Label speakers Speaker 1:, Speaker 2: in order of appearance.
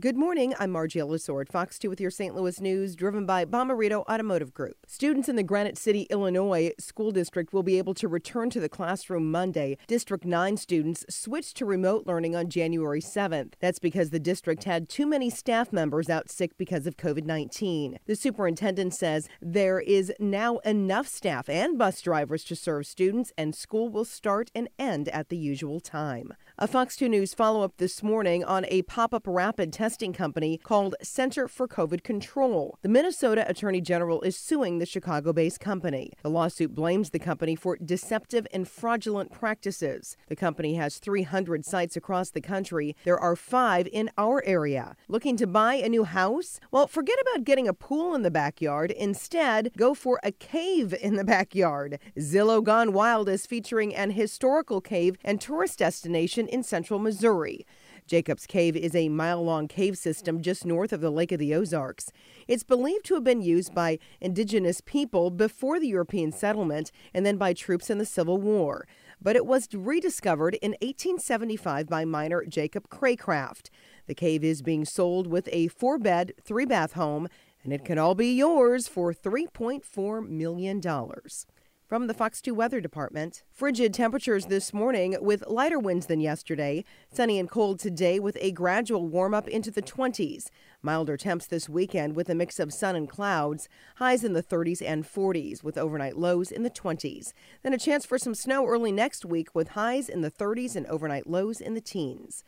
Speaker 1: Good morning. I'm Margie Ellisor, Fox 2 with your St. Louis news, driven by Bommarito Automotive Group. Students in the Granite City, Illinois school district will be able to return to the classroom Monday. District 9 students switched to remote learning on January 7th. That's because the district had too many staff members out sick because of COVID 19. The superintendent says there is now enough staff and bus drivers to serve students, and school will start and end at the usual time. A Fox 2 News follow up this morning on a pop up rapid testing company called Center for COVID Control. The Minnesota Attorney General is suing the Chicago based company. The lawsuit blames the company for deceptive and fraudulent practices. The company has 300 sites across the country. There are five in our area. Looking to buy a new house? Well, forget about getting a pool in the backyard. Instead, go for a cave in the backyard. Zillow Gone Wild is featuring an historical cave and tourist destination in central Missouri. Jacob's Cave is a mile long cave system just north of the Lake of the Ozarks. It's believed to have been used by indigenous people before the European settlement and then by troops in the Civil War. But it was rediscovered in 1875 by miner Jacob Craycraft. The cave is being sold with a four bed, three bath home, and it can all be yours for $3.4 million. From the Fox 2 Weather Department, frigid temperatures this morning with lighter winds than yesterday. Sunny and cold today with a gradual warm up into the 20s. Milder temps this weekend with a mix of sun and clouds. Highs in the 30s and 40s with overnight lows in the 20s. Then a chance for some snow early next week with highs in the 30s and overnight lows in the teens.